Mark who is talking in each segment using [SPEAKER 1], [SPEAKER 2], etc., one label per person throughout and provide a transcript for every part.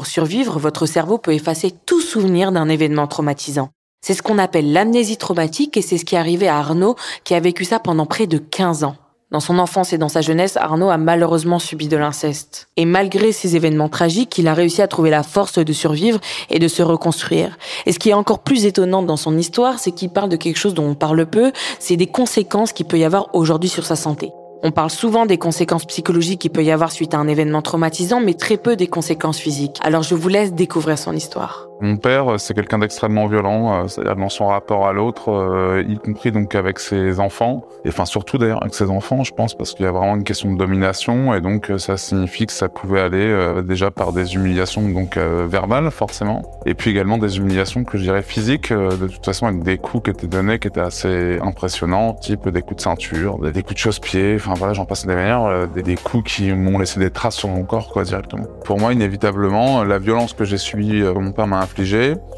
[SPEAKER 1] pour survivre, votre cerveau peut effacer tout souvenir d'un événement traumatisant. C'est ce qu'on appelle l'amnésie traumatique et c'est ce qui est arrivé à Arnaud qui a vécu ça pendant près de 15 ans. Dans son enfance et dans sa jeunesse, Arnaud a malheureusement subi de l'inceste. Et malgré ces événements tragiques, il a réussi à trouver la force de survivre et de se reconstruire. Et ce qui est encore plus étonnant dans son histoire, c'est qu'il parle de quelque chose dont on parle peu, c'est des conséquences qu'il peut y avoir aujourd'hui sur sa santé. On parle souvent des conséquences psychologiques qu'il peut y avoir suite à un événement traumatisant, mais très peu des conséquences physiques. Alors je vous laisse découvrir son histoire.
[SPEAKER 2] Mon père, c'est quelqu'un d'extrêmement violent, euh, c'est-à-dire dans son rapport à l'autre, euh, y compris donc avec ses enfants, et enfin surtout d'ailleurs avec ses enfants, je pense, parce qu'il y a vraiment une question de domination, et donc euh, ça signifie que ça pouvait aller déjà par des humiliations donc verbales forcément, et puis également des humiliations que je dirais physiques, de toute façon avec des coups qui étaient donnés qui étaient assez impressionnants, type des coups de ceinture, des coups de chausse-pied, enfin voilà, j'en passe des meilleurs, des, des coups qui m'ont laissé des traces sur mon corps quoi directement. Pour moi, inévitablement, la violence que j'ai subie, mon père m'a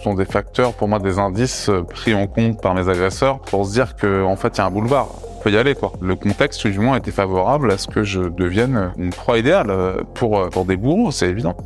[SPEAKER 2] sont des facteurs, pour moi, des indices euh, pris en compte par mes agresseurs pour se dire qu'en en fait, il y a un boulevard. On y aller, quoi. Le contexte, du moins, était favorable à ce que je devienne une proie idéale euh, euh, pour des bourreaux, c'est évident.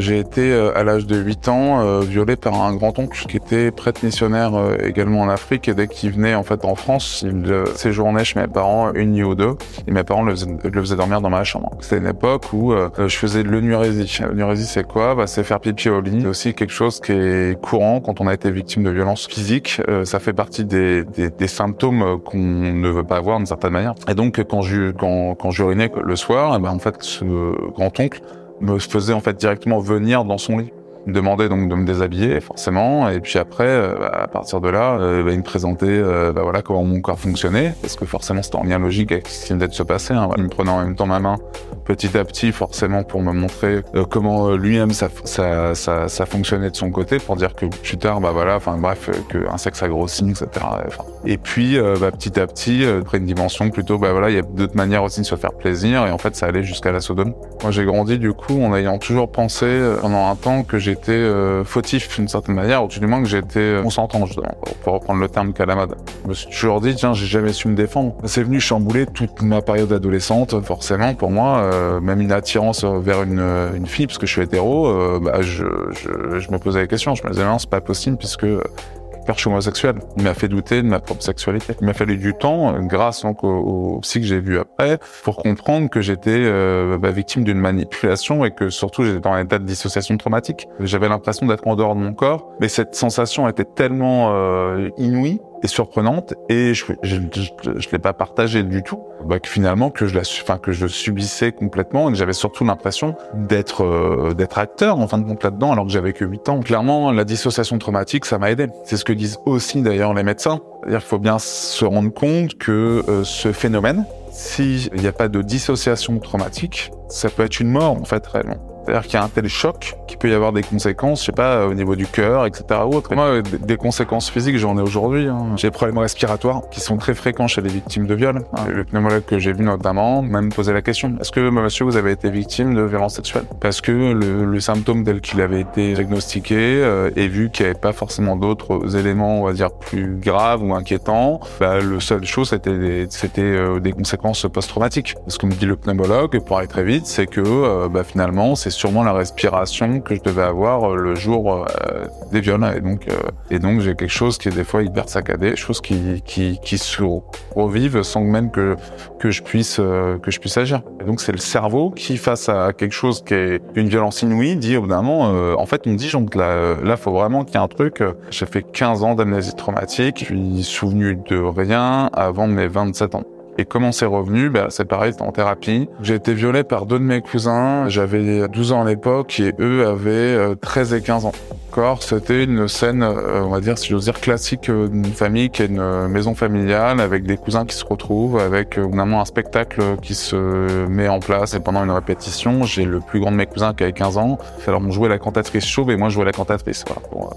[SPEAKER 2] J'ai été euh, à l'âge de 8 ans euh, violé par un grand-oncle qui était prêtre missionnaire euh, également en Afrique et dès qu'il venait en fait en France, il séjournait chez mes parents une nuit ou deux et mes parents le faisaient, dormir dans ma chambre. C'était une époque où je faisais de l'enurésie. L'enurésie c'est quoi? Bah, C'est faire pipi au lit. C'est aussi quelque chose qui est courant quand on a été victime de violences physiques. ça fait partie des, des, des symptômes qu'on ne veut pas avoir d'une certaine manière. Et donc quand je quand, quand j'urinais le soir, eh ben, en fait ce grand-oncle me faisait en fait directement venir dans son lit me demandait donc de me déshabiller forcément. Et puis après euh, bah, à partir de là euh, bah, il me présentait euh, bah, voilà comment mon corps fonctionnait. Parce que forcément c'était en lien logique avec ce qui venait de se passer hein. il me prenait en même temps ma main petit à petit forcément pour me montrer comment lui-même ça, ça, ça, fonctionnait de son côté pour dire que plus tard bah voilà enfin bref que un sexe a grossi etc et puis bah, petit à petit après une dimension plutôt bah voilà il y a d'autres manières aussi de se faire plaisir. Et en fait ça allait jusqu'à la sodomie moi j'ai grandi du coup en ayant toujours pensé pendant un temps que j'ai j'étais euh, fautif d'une certaine manière, ou du moins que j'étais euh, consentant, justement, pour reprendre le terme qu'à la mode. Je me suis toujours dit, tiens, j'ai jamais su me défendre. C'est venu chambouler toute ma période adolescente, forcément, pour moi, euh, même une attirance vers une, une fille, parce que je suis hétéro, bah, je, je, je, me posais la question, je me disais, non, c'est pas possible, puisque je suis homosexuel. Il m'a fait douter de ma propre sexualité. Il m'a fallu du temps, grâce donc au, psy que j'ai vu après, pour comprendre que j'étais euh, bah, victime d'une manipulation et que surtout j'étais dans un état de dissociation traumatique. J'avais l'impression d'être en dehors de mon corps, mais cette sensation était tellement euh, inouïe surprenante et je je, l'ai pas partagé du tout. Bah, que finalement que je la enfin que je subissais complètement et j'avais surtout l'impression d'être euh, d'être acteur en fin de compte là-dedans alors que j'avais que 8 ans. Clairement la dissociation traumatique ça m'a aidé. C'est ce que disent aussi d'ailleurs les médecins. Qu'il faut bien se rendre compte que euh, ce phénomène s'il n'y a pas de dissociation traumatique ça peut être une mort en fait réellement c'est-à-dire qu'il y a un tel choc qu'il peut y avoir des conséquences, je sais pas, au niveau du cœur, etc. Ou autre. moi, des conséquences physiques, j'en ai aujourd'hui. Hein. J'ai des problèmes respiratoires qui sont très fréquents chez les victimes de viol. Le pneumologue que j'ai vu notamment même posé la question est-ce que monsieur vous avez été victime de violence sexuelle Parce que le, le symptôme tel qu'il avait été diagnostiqué euh, et vu qu'il n'y avait pas forcément d'autres éléments, on va dire plus graves ou inquiétants, bah, le seul chose c'était des, c'était euh, des conséquences post-traumatiques. Ce que me dit le pneumologue, pour aller très vite, c'est que euh, bah, finalement c'est sûrement la respiration que je devais avoir euh, le jour euh, des viols. Et donc, euh, et donc j'ai quelque chose qui est des fois hyper saccadé, chose qui, qui, se revive sans même que, que je puisse, que je puisse agir. Et donc c'est le cerveau qui, face à quelque chose qui est une violence inouïe, dit au en fait, on dit, donc là, là, faut vraiment qu'il y ait un truc. J'ai fait 15 ans d'amnésie traumatique, je suis souvenu de rien avant mes 27 ans. Et comment c'est revenu? Bah, C'est pareil, en thérapie. J'ai été violé par deux de mes cousins. J'avais 12 ans à l'époque et eux avaient 13 euh, et 15 ans. Encore, c'était une scène, euh, on va dire, si j'ose dire, classique euh, d'une famille qui est une maison familiale avec des cousins qui se retrouvent, avec un spectacle qui se met en place. Et pendant une répétition, j'ai le plus grand de mes cousins qui avait 15 ans. Alors, on jouait la cantatrice chauve et moi, je jouais la cantatrice.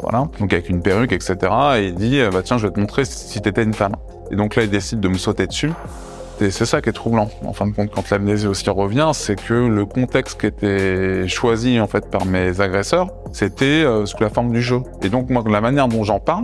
[SPEAKER 2] Voilà. Donc, avec une perruque, etc. Et il dit, bah tiens, je vais te montrer si t'étais une femme. Et donc là, il décide de me sauter dessus. Et c'est ça qui est troublant, en fin de compte, quand l'amnésie aussi revient, c'est que le contexte qui était choisi en fait par mes agresseurs, c'était euh, sous la forme du jeu. Et donc moi, la manière dont j'en parle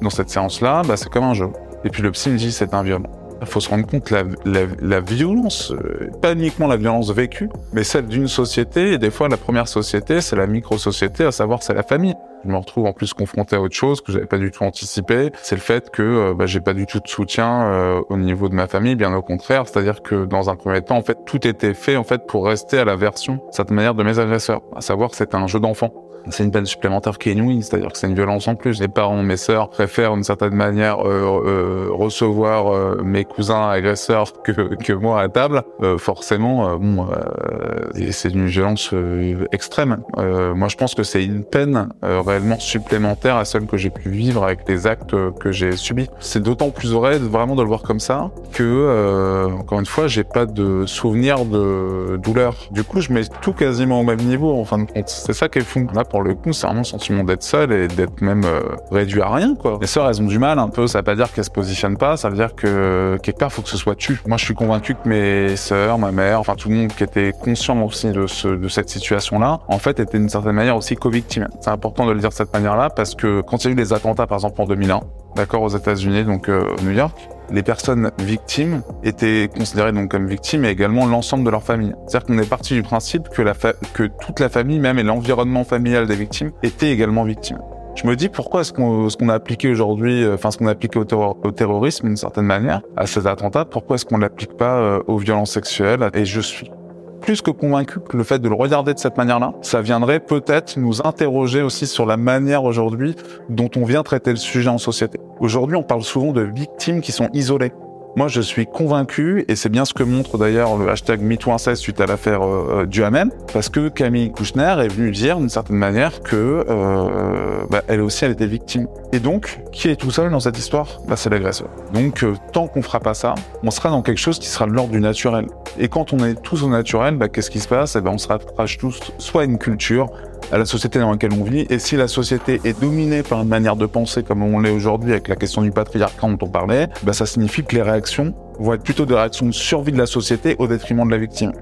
[SPEAKER 2] dans cette séance-là, bah, c'est comme un jeu. Et puis le psy me dit c'est un viol. Il faut se rendre compte la, la, violence, euh, pas uniquement la violence vécue, mais celle d'une société. Et des fois, la première société, c'est la micro-société, à savoir c'est la famille. Je me retrouve en plus confronté à autre chose que j'avais pas du tout anticipé. C'est le fait que euh, bah, j'ai pas du tout de soutien euh, au niveau de ma famille, bien au contraire. C'est-à-dire que dans un premier temps, en fait, tout était fait en fait pour rester à la version, cette manière, de mes agresseurs, à savoir que c'était un jeu d'enfant c'est une peine supplémentaire inouïe, c'est-à-dire que c'est une violence en plus. Les parents, mes sœurs préfèrent d'une certaine manière euh, euh, recevoir euh, mes cousins agresseurs que, que moi à table. Euh, forcément, euh, bon, c'est une violence extrême. moi, je pense que c'est une peine réellement supplémentaire à celle que j'ai pu vivre avec les actes que j'ai subis. C'est d'autant plus vrai vraiment de le voir comme ça que, encore une fois, j'ai pas de souvenir de douleur. Du coup, je mets tout quasiment au même niveau en fin de compte. C'est ça qui est fou. Pour le coup, c'est vraiment le sentiment d'être seul et d'être même euh, réduit à rien, quoi. Les sœurs, elles ont du mal un peu. Ça veut pas dire qu'elles se positionnent pas. Ça veut dire que quelque part, faut que ce soit tu. Moi, je suis convaincu que mes sœurs, ma mère, enfin tout le monde qui était conscient aussi de, ce, de cette situation-là, en fait, était d'une certaine manière aussi co-victime. C'est important de le dire de cette manière-là parce que quand il y a eu les attentats, par exemple en 2001, d'accord, aux États-Unis, donc euh, New York, les personnes victimes étaient considérées donc comme victimes et également l'ensemble de leur famille. C'est-à-dire qu'on est parti du principe que, toute la famille, même et l'environnement familial des victimes, étaient également victimes. Je me dis pourquoi est-ce qu'on a appliqué aujourd'hui, euh, enfin ce qu'on a appliqué au, terrorisme d'une certaine manière, à ces attentats, pourquoi est-ce qu'on l'applique pas euh, aux violences sexuelles? Et je suis plus que convaincu que le fait de le regarder de cette manière-là, ça viendrait peut-être nous interroger aussi sur la manière aujourd'hui dont on vient traiter le sujet en société. Aujourd'hui, on parle souvent de victimes qui sont isolées. Moi, je suis convaincu, et c'est bien ce que montre d'ailleurs le hashtag MeToo suite à l'affaire euh, Duhamel, parce que Camille Kouchner est venue dire d'une certaine manière que euh, bah, elle aussi, elle était victime. Et donc, qui est tout seul dans cette histoire? Bah, C'est l'agresseur. Donc, euh, tant qu'on fera pas ça, on sera dans quelque chose qui sera de l'ordre du naturel. Et quand on est tous au naturel, bah, qu'est-ce qui se passe? Eh ben, On se rattache tous soit une culture, à la société dans laquelle on vit. Et si la société est dominée par une manière de penser comme on l'est aujourd'hui avec la question du patriarcat dont on parlait, bah ça signifie que les réactions vont être plutôt des réactions de survie de la société au détriment de la victime.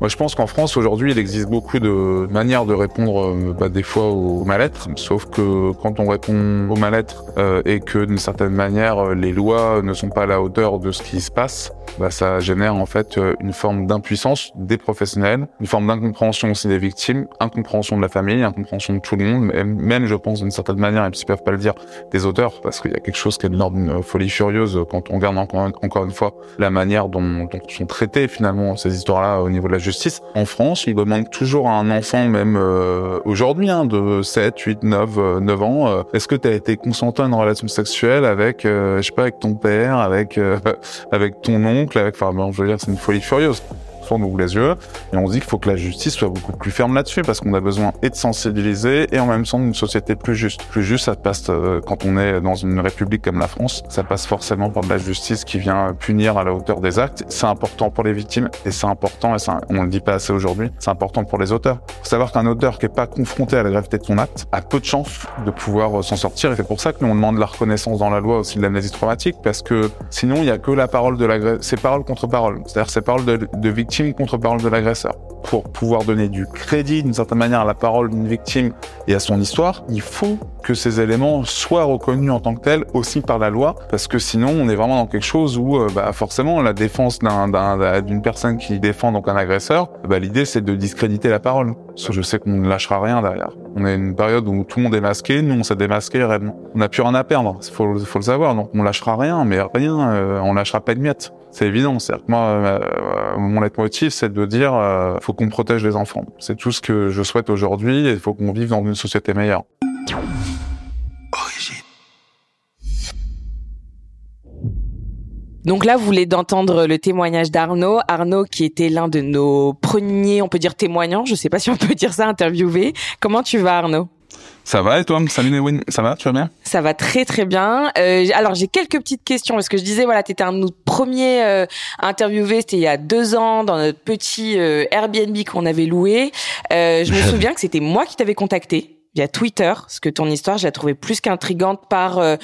[SPEAKER 2] Moi, je pense qu'en France, aujourd'hui, il existe beaucoup de manières de répondre euh, bah, des fois au mal-être, sauf que quand on répond au mal-être euh, et que d'une certaine manière, euh, les lois ne sont pas à la hauteur de ce qui se passe, bah, ça génère en fait une forme d'impuissance des professionnels, une forme d'incompréhension aussi des victimes, incompréhension de la famille, incompréhension de tout le monde, même, je pense d'une certaine manière, et s'ils peuvent pas le dire, des auteurs, parce qu'il y a quelque chose qui est de l'ordre d'une folie furieuse quand on regarde encore, une fois la manière dont sont traitées finalement ces histoires-là au niveau de la justice. En France, il demande toujours à un enfant, même euh, aujourd'hui, hein, de 7, 8, 9, 9 ans, euh, est-ce que tu as été consentant à une relation sexuelle avec, euh, je sais pas, avec ton père, avec avec ton oncle, avec, enfin, bon, je veux dire, c'est une folie furieuse on ouvre les yeux et on se dit qu'il faut que la justice soit beaucoup plus ferme là-dessus parce qu'on a besoin et de sensibiliser et en même temps d'une société plus juste. Plus juste, ça passe euh, quand on est dans une république comme la France, ça passe forcément par de la justice qui vient punir à la hauteur des actes. C'est important pour les victimes et c'est important, et ça, on le dit pas assez aujourd'hui, c'est important pour les auteurs. Faut savoir qu'un auteur qui est pas confronté à la gravité de son acte a peu de chances de pouvoir euh, s'en sortir et c'est pour ça que nous on demande la reconnaissance dans la loi aussi de l'amnésie traumatique parce que sinon il y a que la parole de l'agresseur, c'est parole contre parole, c'est-à-dire c'est parole de, de victime contre-parole de l'agresseur. Pour pouvoir donner du crédit d'une certaine manière à la parole d'une victime et à son histoire, il faut que ces éléments soient reconnus en tant que tels aussi par la loi, parce que sinon on est vraiment dans quelque chose où euh, bah, forcément la défense d'une personne qui défend donc un agresseur, bah, l'idée c'est de discréditer la parole. Je sais qu'on ne lâchera rien derrière. On est une période où tout le monde est masqué, nous on s'est démasqué réellement. On n'a plus rien à perdre, faut, faut le savoir, donc on lâchera rien, mais rien, euh, on lâchera pas de miettes. C'est évident. C'est-à-dire que moi, euh, mon leitmotiv, c'est de dire, euh, faut qu'on protège les enfants. C'est tout ce que je souhaite aujourd'hui et il faut qu'on vive dans une société meilleure.
[SPEAKER 1] Donc là, vous voulez d'entendre le témoignage d'Arnaud. Arnaud qui était l'un de nos premiers, on peut dire témoignants, je sais pas si on peut dire ça, interviewés. Comment tu vas Arnaud?
[SPEAKER 2] Ça va et toi Salut Newin, ça va Tu vas bien?
[SPEAKER 1] Ça va très très bien. Euh, alors j'ai quelques petites questions parce que je disais voilà, t'étais un de nos premiers euh, interviewés, c'était il y a deux ans dans notre petit euh, Airbnb qu'on avait loué. Euh, je me souviens que c'était moi qui t'avais contacté via Twitter, parce que ton histoire, je la trouvais plus qu'intrigante par, euh,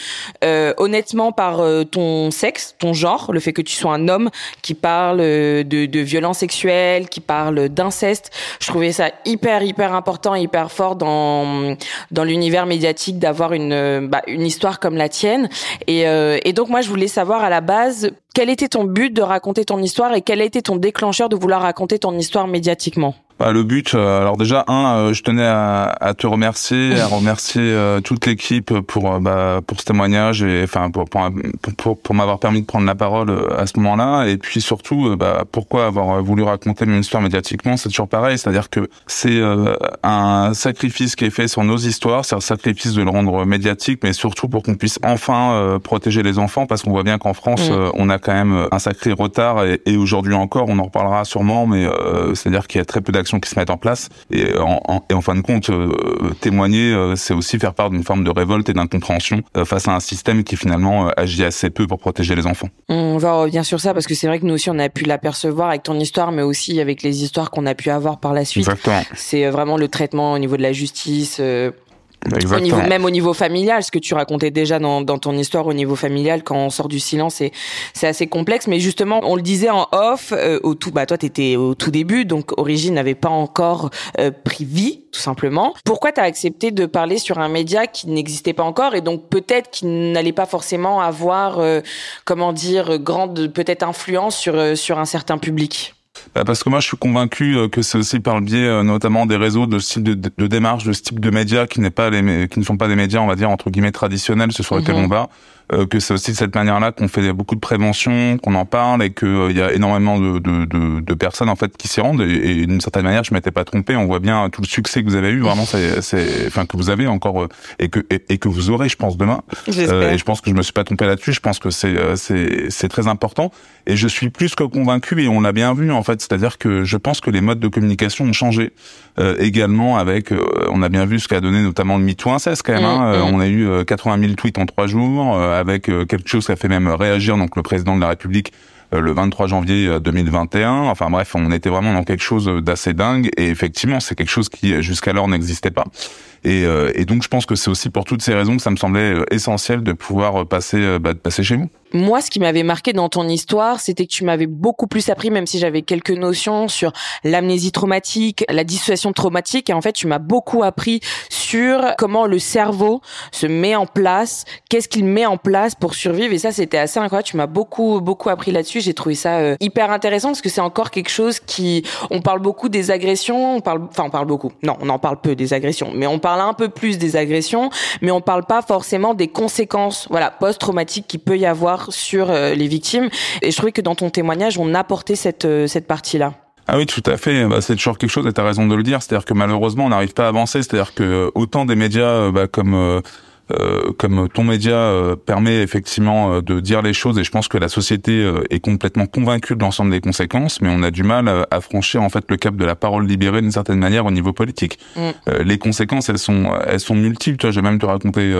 [SPEAKER 1] euh, honnêtement, par euh, ton sexe, ton genre, le fait que tu sois un homme qui parle de, de violence sexuelle, qui parle d'inceste. Je trouvais ça hyper, hyper important, hyper fort dans dans l'univers médiatique d'avoir une bah, une histoire comme la tienne. Et, et donc moi, je voulais savoir à la base quel était ton but de raconter ton histoire et quel a été ton déclencheur de vouloir raconter ton histoire médiatiquement?
[SPEAKER 2] Bah, le but, euh, alors déjà, un, euh, je tenais à, à, te remercier, à remercier euh, toute l'équipe pour bah, pour ce témoignage et enfin pour pour, pour, pour m'avoir permis de prendre la parole à ce moment-là. Et puis surtout, bah, pourquoi avoir voulu raconter mon histoire médiatiquement, c'est toujours pareil, c'est-à-dire que c'est un sacrifice qui est fait sur nos histoires, c'est un sacrifice de le rendre médiatique, mais surtout pour qu'on puisse enfin protéger les enfants, parce qu'on voit bien qu'en France, mm. on a quand même un sacré retard et, et aujourd'hui encore, on en reparlera sûrement, mais c'est-à-dire qu'il y a très peu qui se mettent en place. Et en, et en fin de compte, euh, témoigner, euh, c'est aussi faire part d'une forme de révolte et d'incompréhension euh, face à un système qui finalement agit assez peu pour protéger les enfants.
[SPEAKER 1] On va revenir sur ça parce que c'est vrai que nous aussi on a pu l'apercevoir avec ton histoire, mais aussi avec les histoires qu'on a pu avoir par la suite. C'est vraiment le traitement au niveau de la justice. Même au niveau familial, ce que tu racontais déjà dans, dans, ton histoire au niveau familial, quand on sort du silence, c'est assez complexe. Mais justement, on le disait en off, euh, au tout, bah toi t'étais au tout début, donc Origine n'avait pas encore euh, pris vie, tout simplement. Pourquoi t'as accepté de parler sur un média qui n'existait pas encore et donc peut-être qui n'allait pas forcément avoir, euh, comment dire, grande peut-être influence sur sur un certain public?
[SPEAKER 2] Parce que moi, je suis convaincu euh, que c'est aussi par le biais, euh, notamment des réseaux de style de, de, démarche, de ce type de médias qui n'est pas les, qui ne sont pas des médias, on va dire entre guillemets traditionnels, ce sur lesquels on va, euh, que c'est aussi de cette manière-là qu'on fait beaucoup de prévention, qu'on en parle et qu'il euh, y a énormément de, de, de, de, personnes en fait qui s'y rendent. Et, et d'une certaine manière, je m'étais pas trompé. On voit bien tout le succès que vous avez eu, vraiment, c'est, enfin que vous avez encore euh, et que et, que vous aurez, je pense, demain. Euh, et je pense que je me suis pas trompé là-dessus. Je pense que c'est c'est c'est très important. Et je suis plus que convaincu et on l'a bien vu en fait. C'est-à-dire que je pense que les modes de communication ont changé également avec. on a bien vu ce qu'a donné notamment le MeToo inceste quand même. Mm, hein. mm. On a eu 80 000 tweets en trois jours avec euh, quelque chose qui a fait même réagir donc le président de la République euh, le 23 janvier 2021. Euh, enfin bref, on était vraiment dans quelque chose d'assez dingue et effectivement, c'est quelque chose qui jusqu'alors n'existait pas. Et, et, donc je pense que c'est aussi pour toutes ces raisons que ça me semblait essentiel de pouvoir passer, bah, de passer chez vous
[SPEAKER 1] moi, ce qui m'avait marqué dans ton histoire, c'était que tu m'avais beaucoup plus appris, même si j'avais quelques notions sur l'amnésie traumatique, la dissociation traumatique. Et en fait, tu m'as beaucoup appris sur comment le cerveau se met en place, qu'est-ce qu'il met en place pour survivre. Et ça, c'était assez incroyable. Tu m'as beaucoup, beaucoup appris là-dessus. J'ai trouvé ça euh, hyper intéressant parce que c'est encore quelque chose qui, on parle beaucoup des agressions, on parle, enfin, on parle beaucoup. Non, on en parle peu des agressions, mais un peu plus des agressions, mais on parle pas forcément des conséquences, voilà, post-traumatiques qu'il peut y avoir sur euh, les victimes. Et je trouvais que dans ton témoignage, on apportait cette, euh, cette partie-là.
[SPEAKER 2] Ah oui, tout à fait. Bah, c'est toujours quelque chose, et tu raison de le dire. C'est-à-dire que malheureusement, on n'arrive pas à avancer. C'est-à-dire que autant des médias euh, bah, comme comme ton média permet effectivement de dire les choses, et je pense que la société est complètement convaincue de l'ensemble des conséquences, mais on a du mal à franchir en fait le cap de la parole libérée d'une certaine manière au niveau politique. Mm. les conséquences, elles sont elles sont multiples. Toi, je vais même te raconter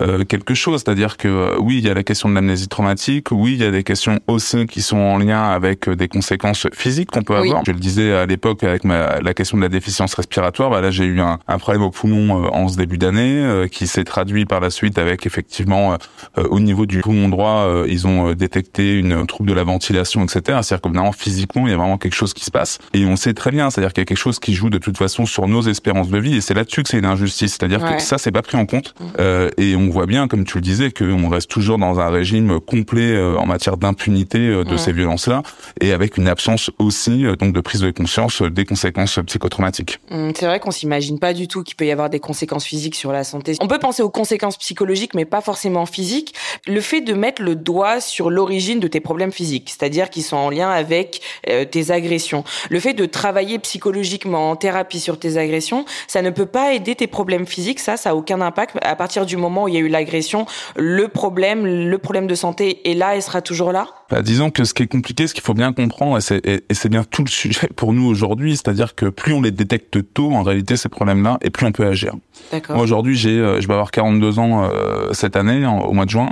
[SPEAKER 2] euh, quelque chose. C'est-à-dire que euh, oui, il y a la question de l'amnésie traumatique, oui, il y a des questions aussi qui sont en lien avec euh, des conséquences physiques qu'on peut avoir. Je le disais à l'époque avec ma, la question de la déficience respiratoire, bah là j'ai eu un, un, problème au poumon en ce début d'année qui s'est traduit par la suite avec effectivement au niveau du poumon droit, ils ont détecté une trouble de la ventilation, etc. C'est-à-dire que vraiment physiquement il y a vraiment quelque chose qui se passe et on sait très bien, c'est-à-dire qu'il y a quelque chose qui joue de toute façon sur nos espérances de vie et c'est là-dessus que c'est une injustice. C'est-à-dire que ça c'est pas pris en compte mm. et on on voit bien, comme tu le disais, qu'on reste toujours dans un régime complet euh, en matière d'impunité euh, de ces violences-là, et avec une absence aussi euh, donc de prise de conscience des conséquences psychotraumatiques.
[SPEAKER 1] Mmh, c'est vrai qu'on s'imagine pas du tout qu'il peut y avoir des conséquences physiques sur la santé. On peut penser aux conséquences psychologiques, mais pas forcément physiques. Le fait de mettre le doigt sur l'origine de tes problèmes physiques, c'est-à-dire qu'ils sont en lien avec tes agressions, le fait de travailler psychologiquement en thérapie sur tes agressions, ça ne peut pas aider tes problèmes physiques. Ça, ça a aucun impact à partir du moment où il y a eu l'agression, le problème, le problème de santé est là et sera toujours là
[SPEAKER 2] bah, Disons que ce qui est compliqué, ce qu'il faut bien comprendre, et c'est bien tout le sujet pour nous aujourd'hui, c'est-à-dire que plus on les détecte tôt, en réalité, ces problèmes-là, et plus on peut agir. Moi, aujourd'hui, j'ai, euh, je vais avoir 42 ans euh, cette année, au mois de juin.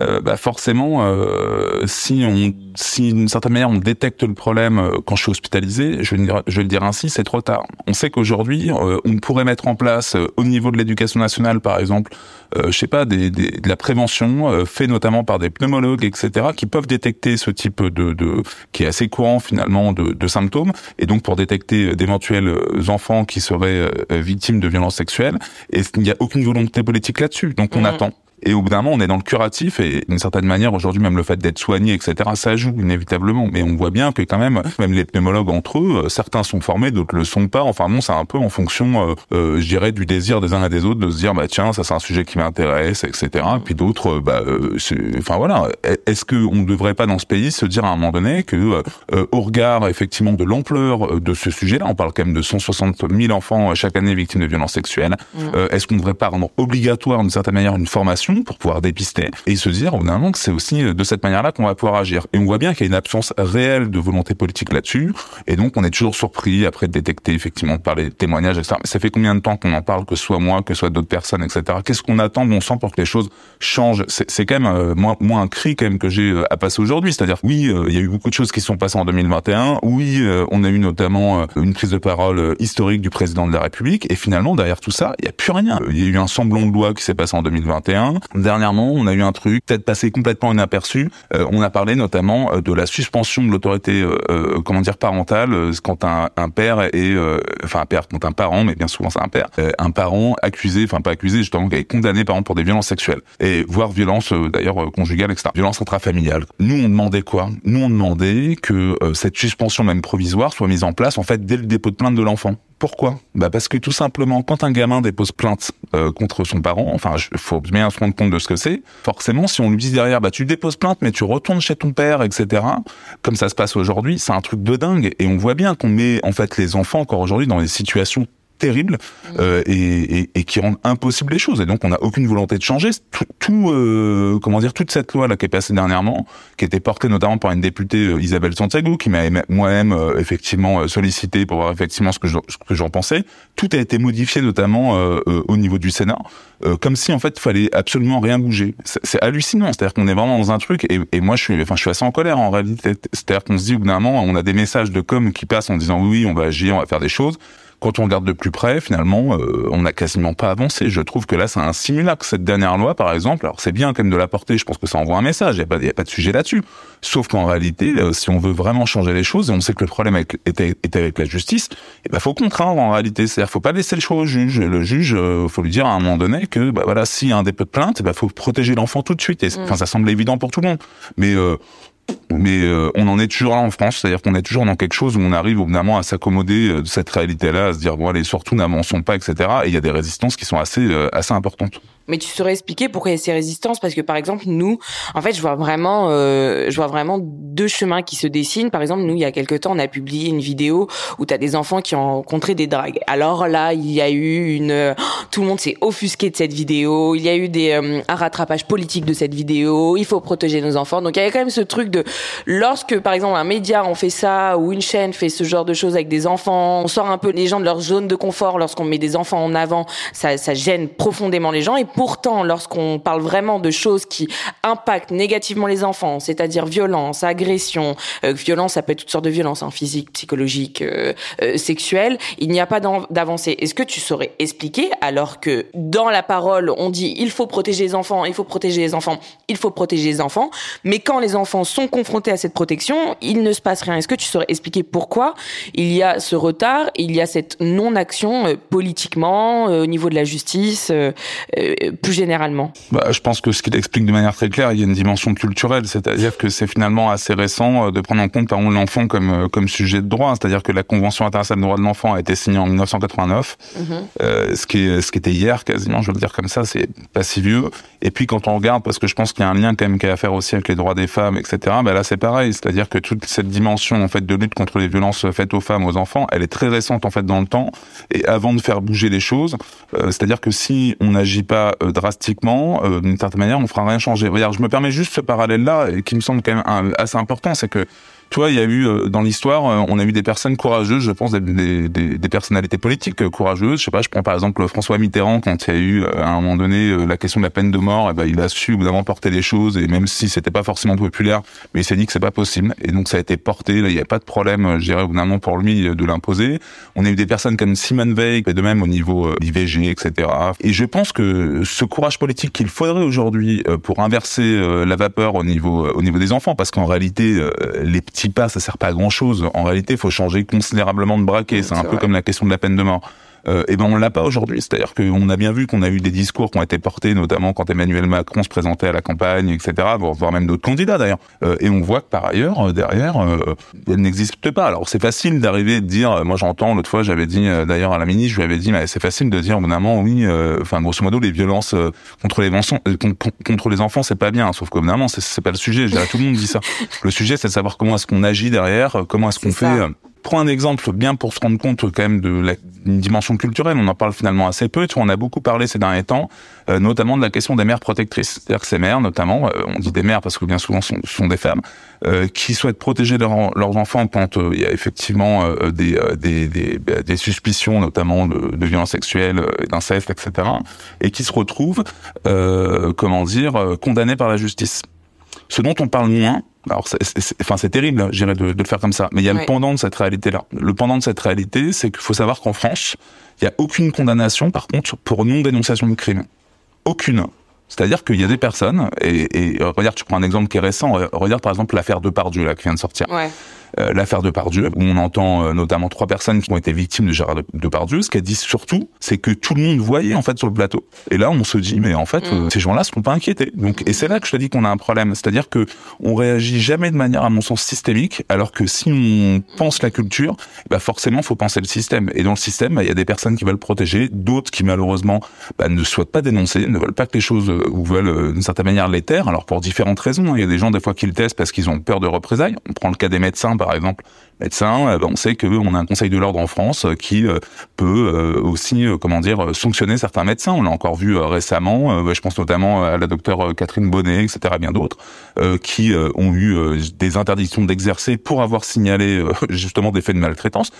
[SPEAKER 2] Euh, bah forcément, euh, si on, si d'une certaine manière on détecte le problème euh, quand je suis hospitalisé, je vais, dire, je vais le dire ainsi, c'est trop tard. On sait qu'aujourd'hui, on pourrait mettre en place au niveau de l'éducation nationale, par exemple, je sais pas, des, des, de la prévention fait notamment par des pneumologues, etc., qui peuvent détecter ce type de, de qui est assez courant finalement de, de symptômes, et donc pour détecter d'éventuels enfants qui seraient victimes de violences sexuelles. Et il n'y a aucune volonté politique là-dessus, donc on mmh. attend. Et au bout d'un moment, on est dans le curatif et d'une certaine manière, aujourd'hui, même le fait d'être soigné, etc., ça joue inévitablement. Mais on voit bien que quand même, même les pneumologues entre eux, euh, certains sont formés, d'autres le sont pas. Enfin bon, c'est un peu en fonction, euh, euh, je dirais, du désir des uns et des autres de se dire, bah tiens, ça c'est un sujet qui m'intéresse, etc. Et puis d'autres, bah, enfin voilà, est-ce que on ne devrait pas dans ce pays se dire à un moment donné que, au regard effectivement de l'ampleur de ce sujet-là, on parle quand même de 160 000 enfants chaque année victimes de violences sexuelles, mmh. est-ce qu'on ne devrait pas rendre obligatoire d'une certaine manière une formation pour pouvoir dépister et se dire au bout que c'est aussi de cette manière-là qu'on va pouvoir agir. Et on voit bien qu'il y a une absence réelle de volonté politique là-dessus, et donc on est toujours surpris après de détecter effectivement par les témoignages, etc. Mais ça fait combien de temps qu'on en parle, que ce soit moi, que ce soit d'autres personnes, etc. Qu'est-ce qu'on attend, bon sang, pour que les choses changent? C'est quand même euh, moi, moi un cri quand même que j'ai euh, à passer aujourd'hui. C'est-à-dire oui, euh, il y a eu beaucoup de choses qui sont passées en 2021. Oui, on a eu notamment une prise de parole historique du président de la République, et finalement derrière tout ça, il n'y a plus rien. Il y a eu un semblant de loi qui s'est passé en 2021. Dernièrement, on a eu un truc peut-être passé complètement inaperçu. Euh, on a parlé notamment euh, de la suspension de l'autorité, euh, comment dire, parentale quand un, père est, enfin un père, quand un parent, mais bien souvent c'est un père, un parent accusé, enfin pas accusé, justement, qui est condamné par exemple pour des violences sexuelles et voire violences d'ailleurs conjugales, etc. Violences intrafamiliales. Nous on demandait quoi? Nous on demandait que cette suspension même provisoire soit mise en place en fait dès le dépôt de plainte de l'enfant. Pourquoi? Bah parce que tout simplement, quand un gamin dépose plainte contre son parent, enfin, il faut bien se compte de ce que c'est. Forcément, si on lui dit derrière, bah tu déposes plainte, mais tu retournes chez ton père, etc. Comme ça se passe aujourd'hui, c'est un truc de dingue. Et on voit bien qu'on met en fait les enfants encore aujourd'hui dans des situations terribles mmh. euh, et, et, et, qui rendent impossible les choses. Et donc, on n'a aucune volonté de changer. Tout, tout euh, comment dire, toute cette loi là qui est passée dernièrement, qui était portée notamment par une députée euh, Isabelle Santiago, qui m'a moi-même euh, effectivement euh, sollicité pour voir effectivement ce que j'en pensais. Tout a été modifié notamment au niveau du Sénat, comme si en fait il fallait absolument rien bouger. C'est hallucinant. C'est-à-dire qu'on est vraiment dans un truc. Et, et, moi, je suis, enfin, je suis assez en colère en réalité. C'est-à-dire qu'on se dit au bout d'un moment, on a des messages de com qui passent en disant oui, on va agir, on va faire des choses. Quand on regarde de plus près, finalement, euh, on n'a quasiment pas avancé. Je trouve que là, c'est un simulacre. Cette dernière loi, par exemple, alors c'est bien quand même de la porter, je pense que ça envoie un message, il n'y a, pas, a pas de sujet là-dessus. Sauf qu'en réalité, euh, si on veut vraiment changer les choses, et on sait que le problème était, était avec la justice, il eh ben, faut contraindre en réalité. C'est-à-dire faut pas laisser le choix au juge. Le juge, euh, faut lui dire à un moment donné que bah, voilà, s'il y a un dépôt de plainte, il bah, faut protéger l'enfant tout de suite. Mm. Enfin, ça semble évident pour tout le monde. Mais euh, mais euh, on en est toujours là en France, c'est-à-dire qu'on est toujours dans quelque chose où on arrive évidemment à s'accommoder euh, de cette réalité-là, à se dire bon allez surtout n'avançons pas, etc. Et il y a des résistances qui sont assez euh, assez importantes.
[SPEAKER 1] Mais tu saurais expliquer pourquoi il y a ces résistances Parce que par exemple, nous, en fait, je vois vraiment, euh, je vois vraiment deux chemins qui se dessinent. Par exemple, nous, il y a quelque temps, on a publié une vidéo où tu as des enfants qui ont rencontré des dragues. Alors là, il y a eu une, tout le monde s'est offusqué de cette vidéo. Il y a eu des euh, un rattrapage politique de cette vidéo. Il faut protéger nos enfants. Donc il y a quand même ce truc de, lorsque par exemple un média on fait ça ou une chaîne fait ce genre de choses avec des enfants, on sort un peu les gens de leur zone de confort. Lorsqu'on met des enfants en avant, ça, ça gêne profondément les gens. Pourtant, lorsqu'on parle vraiment de choses qui impactent négativement les enfants, c'est-à-dire violence, agression, euh, violence, ça peut être toutes sortes de violences, hein, physiques, psychologiques, euh, euh, sexuelles, il n'y a pas d'avancée. Est-ce que tu saurais expliquer, alors que dans la parole, on dit il faut protéger les enfants, il faut protéger les enfants, il faut protéger les enfants, mais quand les enfants sont confrontés à cette protection, il ne se passe rien. Est-ce que tu saurais expliquer pourquoi il y a ce retard, il y a cette non-action politiquement, au niveau de la justice plus généralement
[SPEAKER 2] bah, Je pense que ce qu'il explique de manière très claire, il y a une dimension culturelle, c'est-à-dire que c'est finalement assez récent euh, de prendre en compte par exemple l'enfant comme euh, comme sujet de droit, c'est-à-dire que la Convention internationale des droits de l'enfant a été signée en 1989, mm-hmm. euh, ce qui est ce qui était hier quasiment, je veux le dire comme ça, c'est pas si vieux. Et puis quand on regarde, parce que je pense qu'il y a un lien quand même qui a à faire aussi avec les droits des femmes, etc. Bah là c'est pareil, c'est-à-dire que toute cette dimension en fait de lutte contre les violences faites aux femmes, aux enfants, elle est très récente en fait dans le temps. Et avant de faire bouger les choses, c'est-à-dire que si on n'agit pas euh, drastiquement, euh, d'une certaine manière, on fera rien changer. Je me permets juste ce parallèle-là, qui me semble quand même assez important, c'est que tu vois, il y a eu euh, dans l'histoire, euh, on a eu des personnes courageuses, je pense, des, des, des personnalités politiques euh, courageuses. Je sais pas, je prends par exemple François Mitterrand quand il y a eu à un moment donné la question de la peine de mort, eh ben, il a su évidemment porter les choses et même si c'était pas forcément populaire, mais il s'est dit que c'est pas possible et donc ça a été porté. Là, il n'y a pas de problème, je dirais, évidemment pour lui de l'imposer. On a eu des personnes comme Simone Veil, et de même au niveau IVG, etc. Et je pense que ce courage politique qu'il faudrait aujourd'hui pour inverser la vapeur au niveau au niveau des enfants, parce qu'en réalité les petits si pas, ça sert pas à grand chose. En réalité, il faut changer considérablement de braquet. C'est un peu comme la question de la peine de mort. Euh, et ben on l'a pas aujourd'hui. C'est-à-dire qu'on a bien vu qu'on a eu des discours qui ont été portés, notamment quand Emmanuel Macron se présentait à la campagne, etc., voire même d'autres candidats d'ailleurs. Euh, et on voit que par ailleurs, euh, derrière, euh, elle n'existe pas. Alors c'est facile d'arriver et de dire, moi j'entends, l'autre fois j'avais dit d'ailleurs à la ministre, je lui avais dit, mais c'est facile de dire, évidemment, oui, enfin grosso modo, les violences contre les enfants, contre les enfants, c'est pas bien. Sauf qu'évidemment, c'est pas le sujet. Je dirais, tout le monde dit ça. Le sujet, c'est de savoir comment est-ce qu'on agit derrière, comment est-ce qu'on fait prends un exemple bien pour se rendre compte quand même de la dimension culturelle. On en parle finalement assez peu. Tu vois, on a beaucoup parlé ces derniers temps, euh, notamment de la question des mères protectrices. C'est-à-dire que ces mères, notamment, euh, on dit des mères parce que bien souvent ce sont, des femmes, euh, qui souhaitent protéger leurs enfants quand il y a effectivement des, des, des, des, suspicions, notamment de, de violences sexuelles, d'inceste, etc., et qui se retrouvent, comment dire, condamnées par la justice. Ce dont on parle moins, alors, c'est, enfin, c'est terrible, hein, j'irais de, de, le faire comme ça. Mais il y a le pendant de cette réalité-là. Le pendant de cette réalité, c'est qu'il faut savoir qu'en France, il n'y a aucune condamnation, par contre, pour non-dénonciation de crime. Aucune. C'est-à-dire qu'il y a des personnes, et, et, regarde, tu prends un exemple qui est récent, regarde par exemple l'affaire de Pardieu, là, qui vient de sortir. Ouais. Euh, l'affaire de Pardieu, où on entend euh, notamment trois personnes qui ont été victimes de Gérard Depardieu. Ce qu'elles disent surtout, c'est que tout le monde voyait en fait sur le plateau. Et là, on se dit, mais en fait, mm. euh, ces gens-là ne sont pas inquiétés. Donc, et c'est là que je te dis qu'on a un problème. C'est-à-dire que on réagit jamais de manière, à mon sens, systémique, alors que si on pense la culture, bah forcément, faut penser le système. Et dans le système, bah, il y a des personnes qui veulent protéger, d'autres qui malheureusement bah, ne souhaitent pas dénoncer, ne veulent pas que les choses ou veulent d'une certaine manière les taire. Alors pour différentes raisons, hein. il y a des gens des fois qui le testent parce qu'ils ont peur de représailles. On prend le cas des médecins par exemple, médecins, euh, on sait qu'on a un Conseil de l'ordre en France euh, qui euh, peut aussi, comment dire, sanctionner certains médecins. On l'a encore vu récemment. Je pense notamment à la docteure Catherine Bonnet, etc., bien d'autres, qui ont eu des interdictions d'exercer pour avoir signalé justement des faits de maltraitance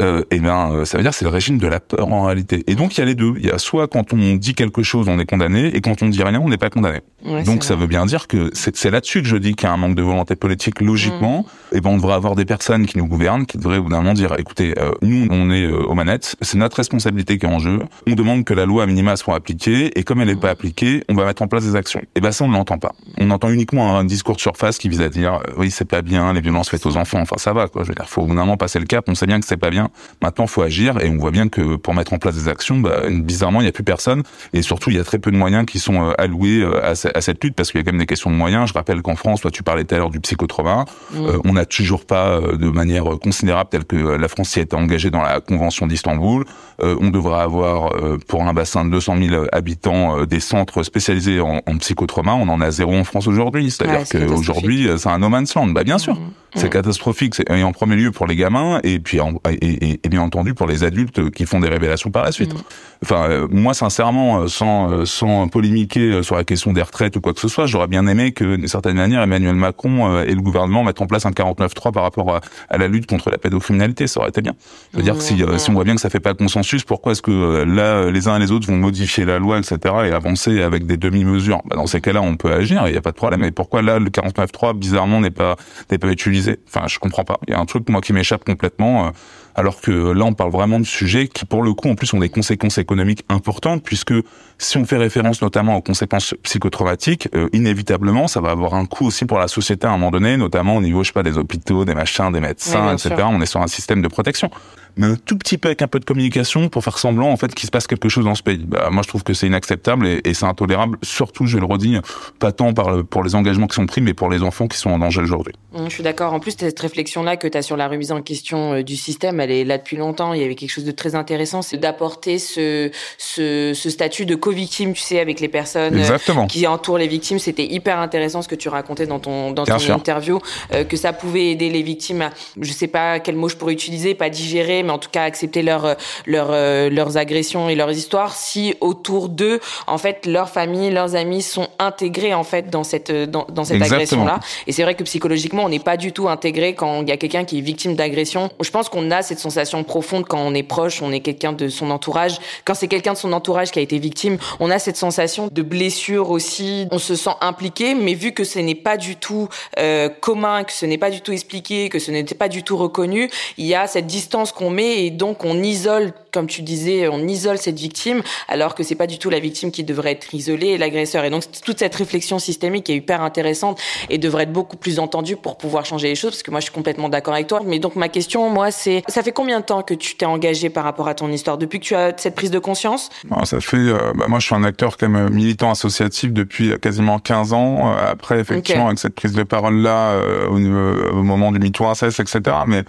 [SPEAKER 2] euh, eh bien, euh, ça veut dire c'est le régime de la peur en réalité. Et donc il y a les deux. Il y a soit quand on dit quelque chose, on est condamné, et quand on dit rien, on n'est pas condamné. donc ça veut bien dire que c'est là-dessus que je dis qu'il y a un manque de volonté politique. Logiquement, mm. et ben on devrait avoir des personnes qui nous gouvernent, qui devraient au bout d'un moment dire, écoutez, euh, nous on est euh, aux manettes, c'est notre responsabilité qui est en jeu. On demande que la loi à minima soit appliquée, et comme elle n'est pas appliquée, on va mettre en place des actions. Et ben ça on ne l'entend pas. On entend uniquement un discours de surface qui vise à dire, oui c'est pas bien, les violences faites aux enfants. Enfin ça va quoi. Je veux dire, faut au bout d'un moment passer le cap. On sait bien que c'est pas bien. Maintenant, faut agir et on voit bien que pour mettre en place des actions, bah, bizarrement, il n'y a plus personne et surtout, il y a très peu de moyens qui sont euh, alloués euh, à, cette lutte parce qu'il y a quand même des questions de moyens. Je rappelle qu'en France, toi, tu parlais tout à l'heure du psychotrauma, mmh. euh, on n'a toujours pas de manière considérable telle que la France s'y est engagée dans la Convention d'Istanbul. On devrait avoir pour un bassin de 200 000 habitants des centres spécialisés en, en psychotrauma. On en a zéro en France aujourd'hui, c'est-à-dire qu'aujourd'hui, c'est un no man's land. Bah bien sûr. Mmh. C'est catastrophique, et en premier lieu pour les gamins, et puis et, et, bien entendu pour les adultes qui font des révélations par la suite. Mm. Enfin, euh, moi sincèrement, euh, sans euh, sans polémiquer sur la question des retraites ou quoi que ce soit, j'aurais bien aimé que d'une certaine manière Emmanuel Macron et le gouvernement mettent en place un 49.3 par rapport à, la lutte contre la pédocriminalité, ça aurait été bien. Je veux dire, si, si on voit bien que ça fait pas consensus, pourquoi est-ce que là les uns et les autres vont modifier la loi, etc. et avancer avec des demi-mesures? Bah, Dans ces cas-là, on peut agir, il n'y a pas de problème. Mais pourquoi là le 49.3 bizarrement n'est pas n'est pas utilisé? Enfin, je comprends pas. Il y a un truc moi qui m'échappe complètement. Euh, alors que là, on parle vraiment de sujets qui, pour le coup, en plus, ont des conséquences économiques importantes, puisque si on fait référence notamment aux conséquences psychotraumatiques, euh, inévitablement, ça va avoir un coût aussi pour la société à un moment donné, notamment au niveau, je sais pas, des hôpitaux, des machins, des médecins, etc. On est sur un système de protection mais un tout petit peu avec un peu de communication pour faire semblant en fait qu'il se passe quelque chose dans ce pays. Bah, moi, je trouve que c'est inacceptable et, et c'est intolérable. Surtout, je le redis, pas tant par, pour les engagements qui sont pris, mais pour les enfants qui sont en danger aujourd'hui.
[SPEAKER 1] Mmh, je suis d'accord. En plus, cette réflexion-là que tu as sur la remise en question euh, du système, elle est là depuis longtemps. Il y avait quelque chose de très intéressant, c'est d'apporter ce, ce, ce, statut de co-victime, tu sais, avec les personnes euh, Exactement. qui entourent les victimes. C'était hyper intéressant ce que tu racontais dans ton, dans ton interview, euh, que ça pouvait aider les victimes à, je sais pas quel mot je pourrais utiliser, pas digérer, mais en tout cas accepter leur, leur, leurs agressions et leurs histoires si autour d'eux, en fait, leur famille, leurs amis sont intégrés en fait dans cette dans, dans cette agression-là. Et c'est vrai que psychologiquement, on n'est pas du tout intégré quand il y a quelqu'un qui est victime d'agression. Je pense qu'on a cette sensation profonde quand on est proche, on est quelqu'un de son entourage. Quand c'est quelqu'un de son entourage qui a été victime, on a cette sensation de blessure aussi. On se sent impliqué, mais vu que ce n'est pas du tout euh, commun, que ce n'est pas du tout expliqué, que ce n'était pas du tout reconnu, il y a cette distance qu'on met et donc on isole, comme tu disais, on isole cette victime, alors que c'est pas du tout la victime qui devrait être isolée, l'agresseur. Et donc toute cette réflexion systémique est hyper intéressante et devrait être beaucoup plus entendue pour pouvoir changer les choses, parce que moi je suis complètement d'accord avec toi. Mais donc ma question, moi, c'est ça fait combien de temps que tu t'es engagé par rapport à ton histoire? Depuis que tu as cette prise de conscience?
[SPEAKER 2] Ça fait, euh, bah, moi je suis un acteur quand même militant associatif depuis quasiment 15 ans. Euh, après, effectivement, avec cette prise de parole là, euh, au, au, moment du MeToo etc. Mais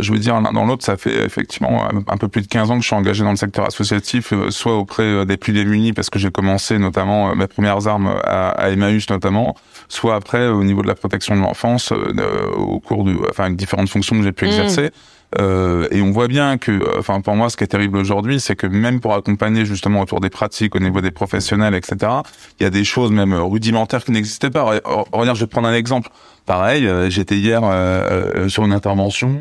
[SPEAKER 2] je veux dire, l'un dans l'autre, ça fait effectivement un peu plus de 15 ans que je suis engagé dans le secteur associatif, euh, soit auprès euh, des plus démunis, parce que j'ai commencé notamment mes premières armes à, à, Emmaüs notamment, soit après au niveau de la protection de l'enfance, au cours de, enfin, avec différentes fonctions que j'ai pu mmh. exercer. Euh, et on voit bien que, enfin pour moi, ce qui est terrible aujourd'hui, c'est que même pour accompagner justement autour des pratiques, au niveau des professionnels, etc., il y a des choses même rudimentaires qui n'existaient pas. Regarde, je vais prendre un exemple. Pareil, euh, j'étais hier euh, euh, sur une intervention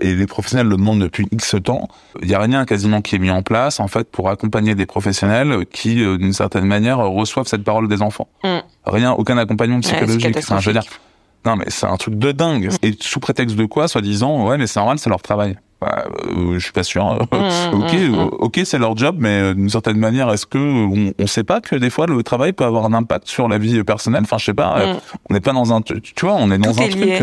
[SPEAKER 2] et les professionnels le demandent depuis X temps. Il y a rien quasiment qui est mis en place en fait pour accompagner des professionnels qui, d'une certaine manière, reçoivent cette parole des enfants. Mm. Rien, aucun accompagnement psychologique. Ouais, je veux dire, non mais c'est un truc de dingue. Mm. Et sous prétexte de quoi, soi-disant, ouais mais c'est normal, c'est leur travail. Bah, euh, je suis pas sûr. Hein. Mmh, ok, mmh, mmh. ok, c'est leur job, mais euh, d'une certaine manière, est-ce que on, on, sait pas que des fois le travail peut avoir un impact sur la vie personnelle? Enfin, je sais pas. Euh, on n'est pas dans un, tu vois, on est dans un truc.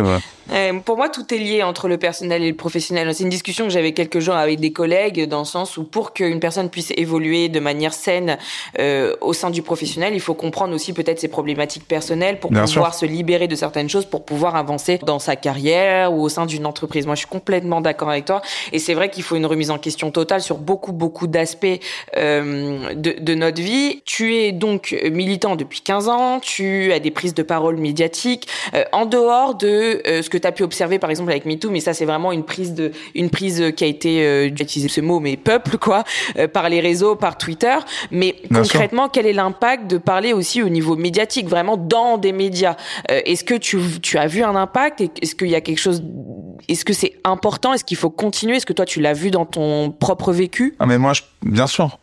[SPEAKER 1] Euh, pour moi, tout est lié entre le personnel et le professionnel. C'est une discussion que j'avais quelques jours avec des collègues, dans le sens où pour qu'une personne puisse évoluer de manière saine euh, au sein du professionnel, il faut comprendre aussi peut-être ses problématiques personnelles pour pouvoir se libérer de certaines choses, pour pouvoir avancer dans sa carrière ou au sein d'une entreprise. Moi, je suis complètement d'accord avec toi. Et c'est vrai qu'il faut une remise en question totale sur beaucoup, beaucoup d'aspects euh, de, de, notre vie. Tu es donc militant depuis 15 ans, tu as des prises de parole médiatiques. Euh, en dehors de euh, ce que tu as pu observer, par exemple, avec MeToo, mais ça, c'est vraiment une prise de, une prise qui a été, euh, utiliser ce mot, mais peuple, quoi, par les réseaux, par Twitter. Mais concrètement, quel est l'impact de parler aussi au niveau médiatique, vraiment dans des médias? Est-ce que tu, tu as vu un impact? Est-ce qu'il y a quelque chose Est-ce que c'est important? Est-ce qu'il faut continuer Est-ce que toi, tu l'as vu dans ton propre vécu?
[SPEAKER 2] Ah mais moi, bien sûr.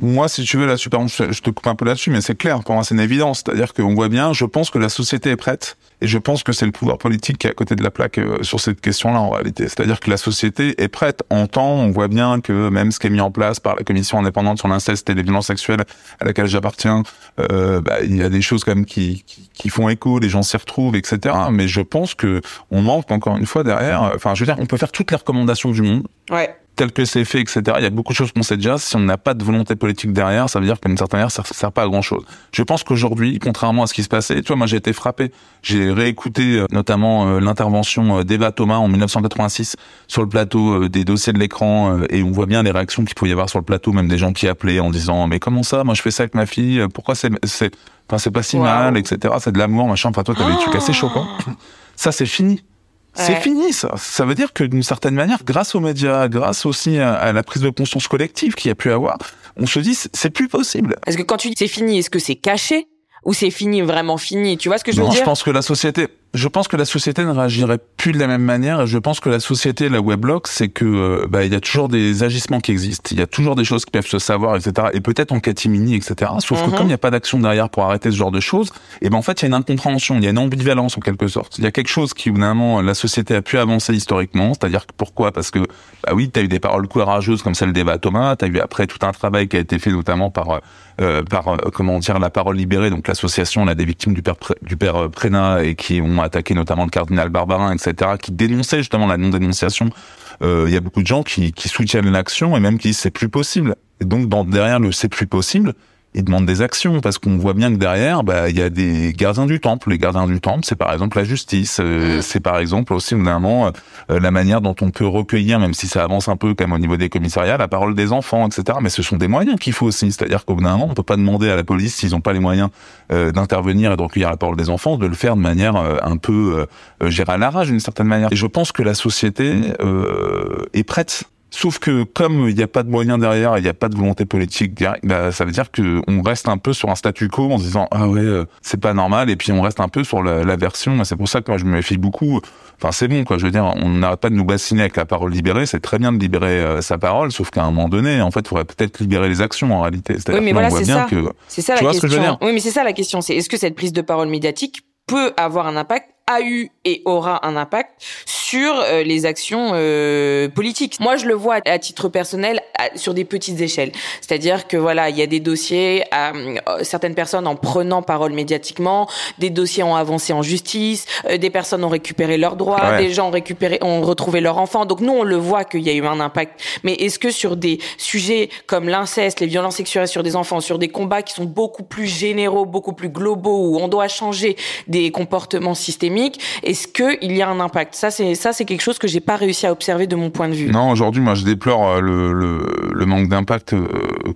[SPEAKER 2] Moi, si tu veux, là, super, je te coupe un peu là-dessus, mais c'est clair, pour moi, c'est une évidence. C'est-à-dire qu'on voit bien, je pense que la société est prête, et je pense que c'est le pouvoir politique qui est à côté de la plaque euh, sur cette question-là, en réalité. C'est-à-dire que la société est prête. En temps, on voit bien que même ce qui est mis en place par la commission indépendante sur l'inceste et les violences sexuelles à laquelle j'appartiens, euh, bah, il y a des choses quand même qui, qui, qui font écho, les gens s'y retrouvent, etc. Mais je pense que on manque encore une fois derrière. Enfin, je veux dire, on peut faire toutes les recommandations du monde.
[SPEAKER 1] Ouais
[SPEAKER 2] tel que c'est fait, etc. Il y a beaucoup de choses qu'on sait déjà. Si on n'a pas de volonté politique derrière, ça veut dire qu'une certaine manière, ça ne sert pas à grand chose. Je pense qu'aujourd'hui, contrairement à ce qui se passait, tu vois, moi j'ai été frappé. J'ai réécouté euh, notamment euh, l'intervention euh, d'Eva Thomas en 1986 sur le plateau des dossiers de l'écran et on voit bien les réactions qu'il pouvait y avoir sur le plateau, même des gens qui appelaient en disant mais comment ça, moi je fais ça avec ma fille, pourquoi c'est c'est enfin c'est pas si mal, etc. C'est de l'amour, machin. Enfin toi t'avais des trucs assez choquants. Ça c'est fini. C'est fini ça. Ça veut dire que d'une certaine manière, grâce aux médias, grâce aussi à, la prise de conscience collective qu'il y a pu avoir, on se dit c'est plus possible.
[SPEAKER 1] Est-ce que quand tu dis c'est fini, est-ce que c'est caché ou c'est fini vraiment fini? Tu vois ce que je veux dire
[SPEAKER 2] Je pense que la société, je pense que la société ne réagirait plus de la même manière. Et je pense que la société, la weblog, c'est que euh, bah, il y a toujours des agissements qui existent, il y a toujours des choses qui peuvent se savoir, etc. Et peut-être en catimini, etc. Sauf que mhm. comme il n'y a pas d'action derrière pour arrêter ce genre de choses, et eh ben en fait il y a une incompréhension, il y a une ambivalence en quelque sorte. Il y a quelque chose qui évidemment la société a pu avancer historiquement, c'est-à-dire pourquoi? Parce que bah oui, tu as eu des paroles courageuses comme celle d'Eva Thomas, tu as eu après tout un travail qui a été fait notamment par euh, par euh, comment dire la parole libérée, donc l'association là des victimes du père du père Prénat et qui ont attaqué notamment le cardinal Barbarin, etc., qui dénonçait justement la non-dénonciation. Euh, il y a beaucoup de gens qui, qui soutiennent l'action et même qui disent c'est plus possible. Et donc dans, derrière le c'est plus possible, ils demandent des actions parce qu'on voit bien que derrière, bah, il y a des gardiens du temple. Les gardiens du temple, c'est par exemple la justice, euh, c'est par exemple aussi évidemment euh, la manière dont on peut recueillir, même si ça avance un peu comme au niveau des commissariats, la parole des enfants, etc. Mais ce sont des moyens qu'il faut aussi. C'est-à-dire qu'au bout d'un moment, on peut pas demander à la police s'ils n'ont pas les moyens euh, d'intervenir et de recueillir la parole des enfants, de le faire de manière un peu euh, gérer à l'arrache d'une certaine manière. Et je pense que la société est prête Sauf que comme il n'y a pas de moyens derrière, il n'y a pas de volonté politique derrière, bah, ça veut dire que on reste un peu sur un statu quo en se disant ah ouais euh, c'est pas normal et puis on reste un peu sur la, la version. C'est pour ça que moi je me méfie beaucoup. Enfin c'est bon quoi. Je veux dire on n'arrête pas de nous bassiner avec la parole libérée. C'est très bien de libérer euh, sa parole, sauf qu'à un moment donné en fait il faudrait peut-être libérer les actions en réalité.
[SPEAKER 1] Oui mais voilà c'est ça. C'est ça la question. Oui mais c'est ça la question. C'est est-ce que cette prise de parole médiatique peut avoir un impact a eu et aura un impact sur euh, les actions euh, politiques. Moi, je le vois à titre personnel sur des petites échelles. C'est-à-dire que voilà, il y a des dossiers, euh, certaines personnes en prenant parole médiatiquement, des dossiers ont avancé en justice, des personnes ont récupéré leurs droits, des gens ont récupéré, ont retrouvé leur enfant. Donc nous, on le voit qu'il y a eu un impact. Mais est-ce que sur des sujets comme l'inceste, les violences sexuelles sur des enfants, sur des combats qui sont beaucoup plus généraux, beaucoup plus globaux, où on doit changer des comportements systémiques, est-ce que il y a un impact? Ça, c'est ça, c'est quelque chose que j'ai pas réussi à observer de mon point de vue.
[SPEAKER 2] Non, aujourd'hui, moi, je déplore euh, le, le, manque d'impact euh,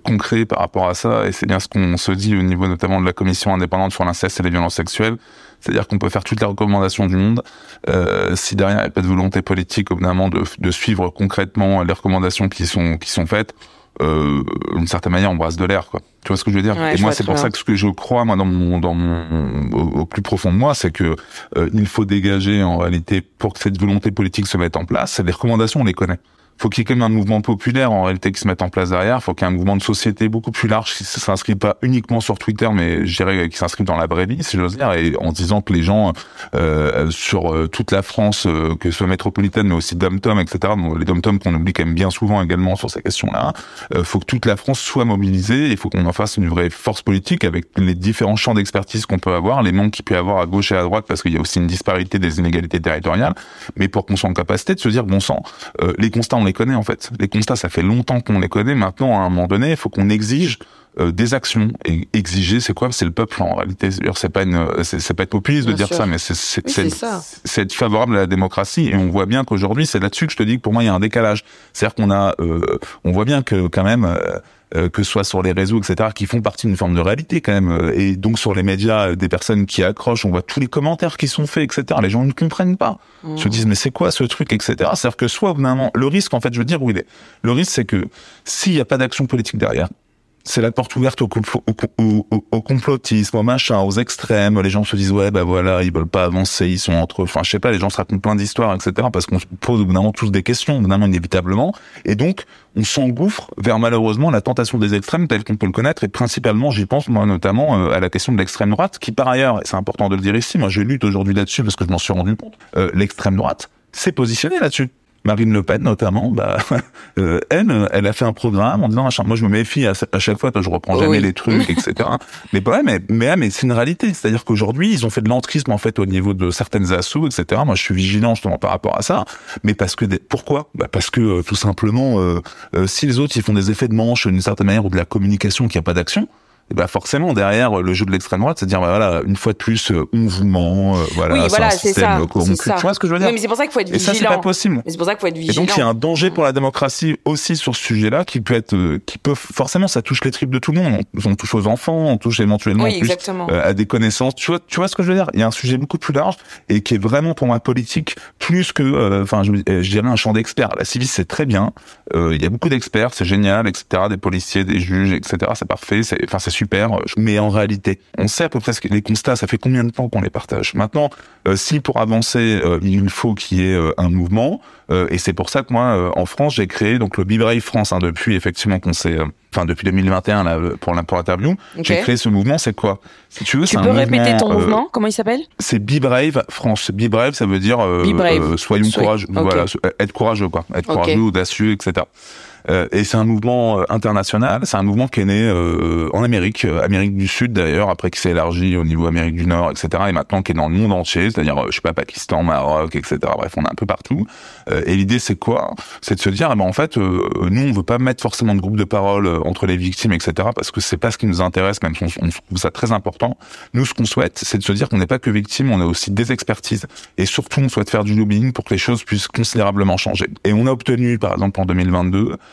[SPEAKER 2] concret par rapport à ça, et c'est bien ce qu'on se dit au niveau notamment de la commission indépendante sur l'inceste et les violences sexuelles. C'est-à-dire qu'on peut faire toutes les recommandations du monde. Euh, si derrière il n'y a pas de volonté politique, évidemment, de, de suivre concrètement les recommandations qui sont qui sont faites, euh, d'une certaine manière, on brasse de l'air, quoi. Tu vois ce que je veux dire?
[SPEAKER 1] Et
[SPEAKER 2] moi, c'est pour ça que ce que je crois, moi, dans mon, dans mon, au, plus profond de moi, c'est que euh, il faut dégager, en réalité, pour que cette volonté politique se mette en place. Les recommandations, on les connaît faut qu'il y ait quand même un mouvement populaire en réalité qui se mette en place derrière. Faut qu'il y ait un mouvement de société beaucoup plus large qui s'inscrit pas uniquement sur Twitter, mais je dirais qui s'inscrit dans la vraie vie, si j'ose dire, et en disant que les gens euh, sur euh, toute la France, euh, que ce soit métropolitaine, mais aussi dom-tom, etc. les dom-tom qu'on oublie quand même bien souvent également sur ces questions-là. Euh, faut que toute la France soit mobilisée. Il faut qu'on en fasse une vraie force politique avec les différents champs d'expertise qu'on peut avoir, les manques qu'il peut y avoir à gauche et à droite, parce qu'il y a aussi une disparité des inégalités territoriales. Mais pour qu'on soit en capacité de se dire bon sang, euh, les constats on les connaît en fait. Les constats, ça fait longtemps qu'on les connaît. Maintenant, à un moment donné, il faut qu'on exige euh, des actions. Et exiger, c'est quoi? C'est le peuple en réalité. C'est pas une, c'est pas être populiste de dire ça, mais c'est c'est être favorable à la démocratie. Et on voit bien qu'aujourd'hui, c'est là-dessus que je te dis que pour moi, il y a un décalage. C'est-à-dire qu'on a, euh, on voit bien que quand même. Euh, que ce soit sur les réseaux, etc., qui font partie d'une forme de réalité quand même. Et donc sur les médias, des personnes qui accrochent, on voit tous les commentaires qui sont faits, etc. Les gens ne comprennent pas. Mmh. Se disent mais c'est quoi ce truc, etc. C'est-à-dire que soit vraiment le risque, en fait, je veux dire où il est. Le risque, c'est que s'il n'y a pas d'action politique derrière, c'est la porte ouverte au, au, au, au, complotisme, au machin, aux extrêmes. Les gens se disent ouais bah voilà, ils veulent pas avancer, ils sont entre, enfin je sais pas, les gens se racontent plein d'histoires, etc. Parce qu'on se pose évidemment tous des questions, évidemment inévitablement, et donc on s'engouffre vers malheureusement la tentation des extrêmes telle qu'on peut le connaître, et principalement j'y pense moi notamment euh, à la question de l'extrême droite, qui par ailleurs, c'est important de le dire ici, moi je lutte aujourd'hui là-dessus parce que je m'en suis rendu compte, euh, l'extrême droite s'est positionnée là-dessus. Marine Le Pen notamment, bah, euh, elle, elle a fait un programme en disant, moi je me méfie à, chaque fois, je reprends jamais les trucs, etc. mais ouais, mais mais, mais c'est une réalité, c'est-à-dire qu'aujourd'hui ils ont fait de l'entrisme en fait au niveau de certaines assauts, etc. Moi je suis vigilant justement par rapport à ça, mais parce que pourquoi? Bah, Parce que euh, tout simplement, euh, euh, si les autres ils font des effets de manche d'une certaine manière ou de la communication qui a pas d'action, et bah forcément derrière le jeu de l'extrême droite, c'est dire bah voilà une fois de plus euh, on vous ment, euh, voilà,
[SPEAKER 1] oui, voilà c'est ça,
[SPEAKER 2] corrompu. Tu vois ce que je veux dire
[SPEAKER 1] oui, mais c'est pour ça qu'il faut être vigilant.
[SPEAKER 2] Et ça c'est pas possible.
[SPEAKER 1] C'est pour ça qu'il faut être vigilant.
[SPEAKER 2] Et donc il y a un danger pour la démocratie aussi sur ce sujet-là qui peut être, euh, qui peut forcément ça touche les tripes de tout le monde. On, touche aux enfants, on touche éventuellement
[SPEAKER 1] oui,
[SPEAKER 2] plus,
[SPEAKER 1] euh,
[SPEAKER 2] à des connaissances. Tu vois, tu vois ce que je veux dire? Il y a un sujet beaucoup plus large et qui est vraiment pour moi politique plus que, enfin je, je, dirais un champ d'experts. La civile c'est très bien. Il y a beaucoup d'experts, c'est génial, etc. Des policiers, des juges, etc. C'est parfait, enfin c'est super. Mais en réalité. On sait à peu près ce que les constats, ça fait combien de temps qu'on les partage. Maintenant, euh, si pour avancer, euh, il faut qu'il y ait euh, un mouvement, et c'est pour ça que moi, en France, j'ai créé donc le Be France, hein, depuis effectivement qu'on s'est, enfin depuis 2021 là, pour l'interview, j'ai créé ce mouvement. C'est quoi?
[SPEAKER 1] Si tu veux, tu peux répéter ton mouvement Comment il s'appelle?
[SPEAKER 2] C'est Be Brave France. Be Brave, ça veut dire soyons courageux, voilà, être courageux quoi, être courageux, audacieux, etc. Euh, et c'est un mouvement euh, international. C'est un mouvement qui est né euh, en Amérique, Amérique du Sud d'ailleurs, après qui s'est élargi au niveau Amérique du Nord, etc. Et maintenant qui est dans le monde entier, c'est-à-dire, je sais pas, Pakistan, Maroc, etc. Bref, on est un peu partout. et l'idée, c'est quoi? C'est de se dire, eh ben, en fait, nous, on veut pas mettre forcément de groupe de parole entre les victimes, etc. Parce que c'est pas ce qui nous intéresse, même si on, trouve ça très important. Nous, ce qu'on souhaite, c'est de se dire qu'on n'est pas que victime, on a aussi des expertises. Et surtout, on souhaite faire du lobbying pour que les choses puissent considérablement changer. Et on a obtenu, par exemple, en 2022,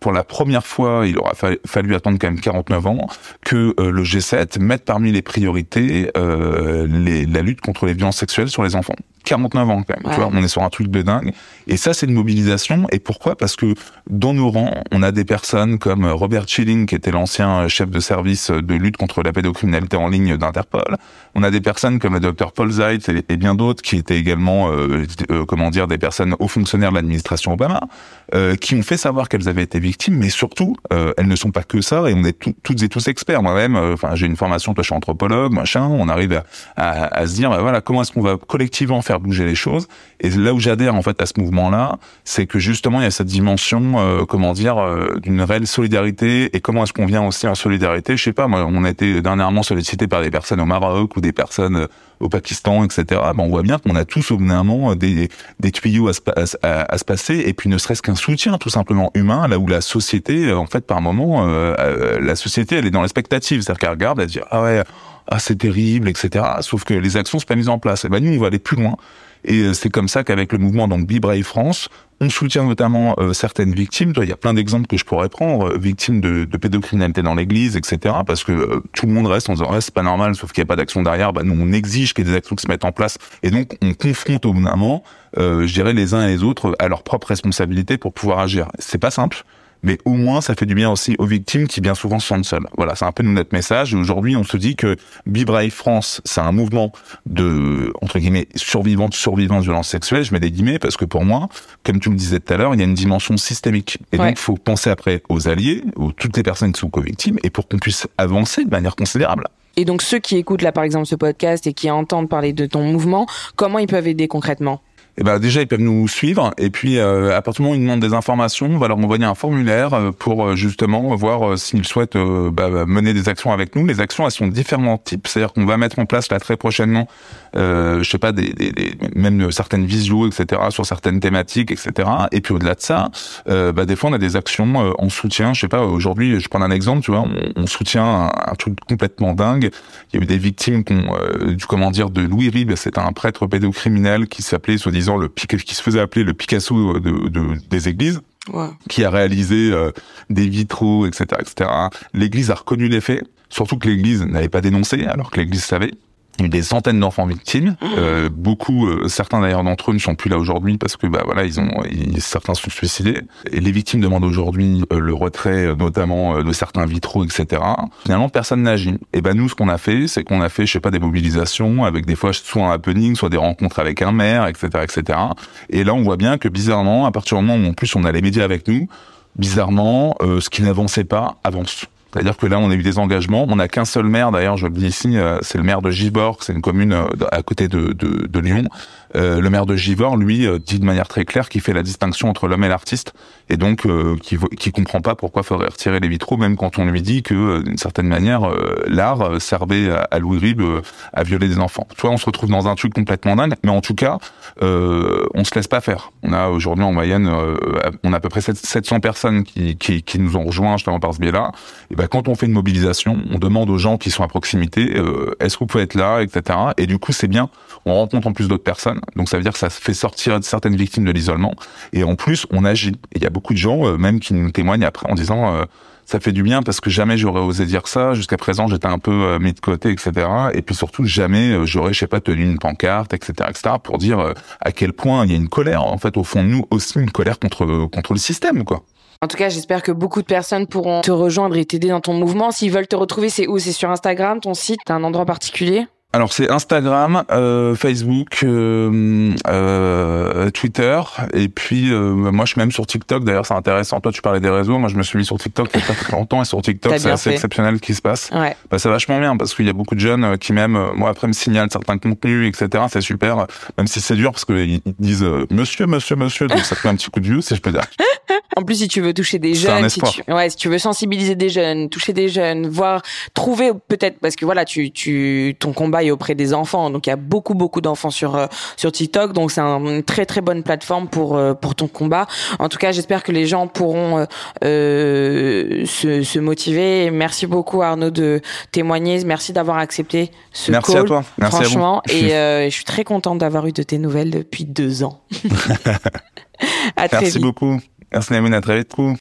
[SPEAKER 2] pour la première fois, il aura fallu attendre quand même 49 ans, que euh, le G7 mette parmi les priorités euh, les, la lutte contre les violences sexuelles sur les enfants. 49 ans quand même, tu vois, on est sur un truc de dingue. Et ça, c'est une mobilisation. Et pourquoi? Parce que dans nos rangs, on a des personnes comme Robert Chilling, qui était l'ancien chef de service de lutte contre la pédocriminalité en ligne d'Interpol. On a des personnes comme le docteur Paul Zeitz et, bien d'autres qui étaient également, euh, comment dire, des personnes hauts fonctionnaires de l'administration Obama, qui ont fait savoir qu'elles avaient été victimes, mais surtout, elles ne sont pas que ça, et on est toutes et tous experts. Moi-même, enfin, j'ai une formation, toi, je suis anthropologue, machin. On arrive à, se dire, bah, voilà, comment est-ce qu'on va collectivement faire bouger les choses? Et là où j'adhère en fait à ce mouvement-là, c'est que justement il y a cette dimension, euh, comment dire, euh, d'une réelle solidarité. Et comment est-ce qu'on vient aussi en solidarité? Je sais pas, moi, on a été dernièrement sollicité par des personnes au Maroc ou des personnes euh, au Pakistan, etc. Ben, on voit bien qu'on a tous au bout d'un moment des, tuyaux à se, passer, et puis ne serait-ce qu'un soutien tout simplement humain, là où la société, en fait, par moment, la société, elle est dans l'expectative, c'est-à-dire qu'elle regarde, elle dit ah ouais, ah c'est terrible, etc. Sauf que les actions sont pas mises en place. Et ben nous, on va aller plus loin. Et euh, c'est comme ça qu'avec le mouvement donc Be Brave France, on soutient notamment euh, certaines victimes. Il y a plein d'exemples que je pourrais prendre, euh, victimes de, de, pédocriminalité dans l'Église, etc. Parce que tout le monde reste en disant reste c'est pas normal, sauf qu'il n'y a pas d'action derrière. Bah, nous, on exige qu'il y ait des actions qui se mettent en place, et donc on confronte au moment, je dirais les uns et les autres à leur propre responsabilité pour pouvoir agir. C'est pas simple mais au moins ça fait du bien aussi aux victimes qui bien souvent se sentent seules. Voilà, c'est un peu notre message. Et aujourd'hui, on se dit que Be Brave France, c'est un mouvement de entre guillemets survivants, survivants de violences sexuelles. Je mets des guillemets parce que pour moi, comme tu me disais tout à l'heure, il y a une dimension systémique. Et donc, il faut penser après aux alliés, aux toutes les personnes qui sont co-victimes, et pour qu'on puisse avancer de manière considérable.
[SPEAKER 1] Et donc ceux qui écoutent là par exemple ce podcast et qui entendent parler de ton mouvement, comment ils peuvent aider concrètement?
[SPEAKER 2] Eh ben déjà ils peuvent nous suivre et puis euh, à partir du moment où ils demandent des informations, on va leur envoyer un formulaire euh, pour euh, justement voir s'ils souhaitent bah, mener des actions avec nous. Les actions elles sont différents types, c'est-à-dire qu'on va mettre en place là très prochainement, euh, je sais pas, des, des, des, même certaines visuals, etc. sur certaines thématiques, etc. Et puis au-delà de ça, euh, bah, des fois on a des actions en soutien. Je sais pas, aujourd'hui je prends un exemple, tu vois, on, on soutient un, truc complètement dingue. Il y a eu des victimes du comment dire de Louis Ribes, c'est un prêtre pédocriminel qui s'appelait soi-disant le qui se faisait appeler le Picasso de, des églises. qui a réalisé euh, des vitraux, etc., etc. L'Église a reconnu les faits, surtout que l'Église n'avait pas dénoncé, alors que l'Église savait. Il y a des centaines d'enfants victimes. Mmh. Euh, beaucoup, euh, certains d'ailleurs d'entre eux ne sont plus là aujourd'hui parce que bah voilà, ils ont, certains sont suicidés. Et les victimes demandent aujourd'hui euh, le retrait, notamment de certains vitraux, etc. Finalement, personne n'agit. Et ben nous, ce qu'on a fait, c'est qu'on a fait, je sais pas, des mobilisations avec des fois soit un happening, soit des rencontres avec un maire, etc., etc. Et là, on voit bien que bizarrement, à partir du moment où en plus on a les médias avec nous, bizarrement, ce qui n'avançait pas avance. C'est-à-dire que là, on a eu des engagements. On n'a qu'un seul maire, d'ailleurs, je le dis ici, euh, c'est le maire de Givors, c'est une commune euh, à côté de Lyon. Euh, le maire de Givors, lui, dit de manière très claire qu'il fait la distinction entre l'homme et l'artiste, et donc qui, qui comprend pas pourquoi faudrait retirer les vitraux, même quand on lui dit que, d'une certaine manière, l'art servait à, Louis Ribes à violer des enfants. Tu on se retrouve dans un truc complètement dingue, mais en tout cas, on se laisse pas faire. On a aujourd'hui en moyenne, on a à peu près 700 personnes qui, qui, qui nous ont rejoints justement par ce biais-là. Et ben, quand on fait une mobilisation, on demande aux gens qui sont à proximité, euh, est-ce que vous pouvez être là, etc. Et du coup, c'est bien, on rencontre en plus d'autres personnes, donc ça veut dire que ça fait sortir certaines victimes de l'isolement, et en plus, on agit. Et il y a beaucoup de gens, euh, même qui nous témoignent après en disant... Euh, ça fait du bien parce que jamais j'aurais osé dire ça. Jusqu'à présent, j'étais un peu mis de côté, etc. Et puis surtout, jamais j'aurais, je sais pas, tenu une pancarte, etc., etc. pour dire à quel point il y a une colère, en fait, au fond de nous aussi une colère contre contre le système, quoi.
[SPEAKER 1] En tout cas, j'espère que beaucoup de personnes pourront te rejoindre et t'aider dans ton mouvement. S'ils veulent te retrouver, c'est où? C'est sur Instagram, ton site un endroit particulier?
[SPEAKER 2] Alors c'est Instagram, euh, Facebook, euh, euh, Twitter, et puis euh, moi je suis même sur TikTok. D'ailleurs c'est intéressant. Toi tu parlais des réseaux, moi je me suis mis sur TikTok il y a pas très longtemps et sur TikTok c'est assez exceptionnel ce qui se passe.
[SPEAKER 1] Ouais.
[SPEAKER 2] Bah, c'est vachement bien parce qu'il y a beaucoup de jeunes euh, qui même moi après me signalent certains contenus etc. C'est super, même si c'est dur parce qu'ils disent Monsieur, Monsieur, Monsieur, donc ça fait un petit coup de vieux si je peux dire.
[SPEAKER 1] en plus si tu veux toucher des jeunes, si tu, ouais, si tu veux sensibiliser des jeunes, toucher des jeunes, voir trouver peut-être parce que voilà tu tu ton combat auprès des enfants. Donc il y a beaucoup beaucoup d'enfants sur euh, sur TikTok. Donc c'est une très très bonne plateforme pour euh, pour ton combat. En tout cas, j'espère que les gens pourront euh, se, se motiver. Merci beaucoup Arnaud de témoigner. Merci d'avoir accepté ce
[SPEAKER 2] Merci
[SPEAKER 1] call.
[SPEAKER 2] à toi. Merci
[SPEAKER 1] franchement.
[SPEAKER 2] À vous.
[SPEAKER 1] Et je suis très contente d'avoir eu de tes nouvelles depuis deux ans.
[SPEAKER 2] à très Merci beaucoup. Merci Namoun, à très vite.